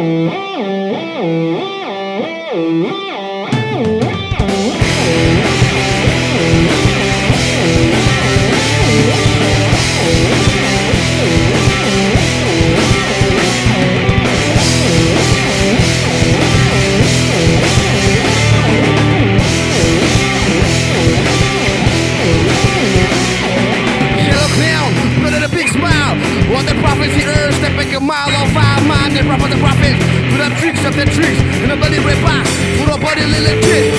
Yellow up tricks up the tricks. A red box, put up body little kid.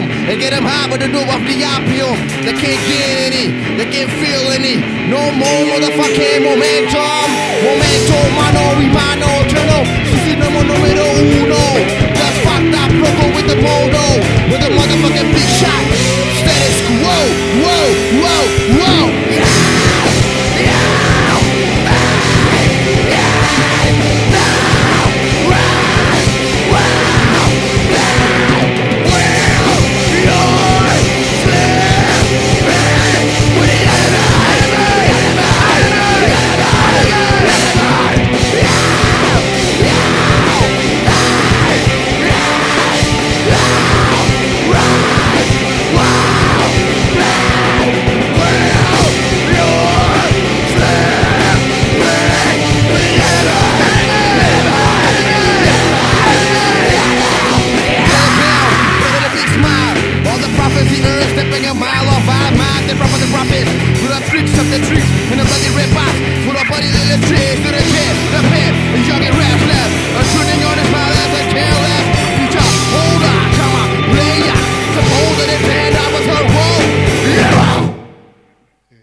Maximum and get them high with the dope of the opium. They can't get any, they can't feel any. No more motherfucking momentum. Momentum, turno. Sistema número uno.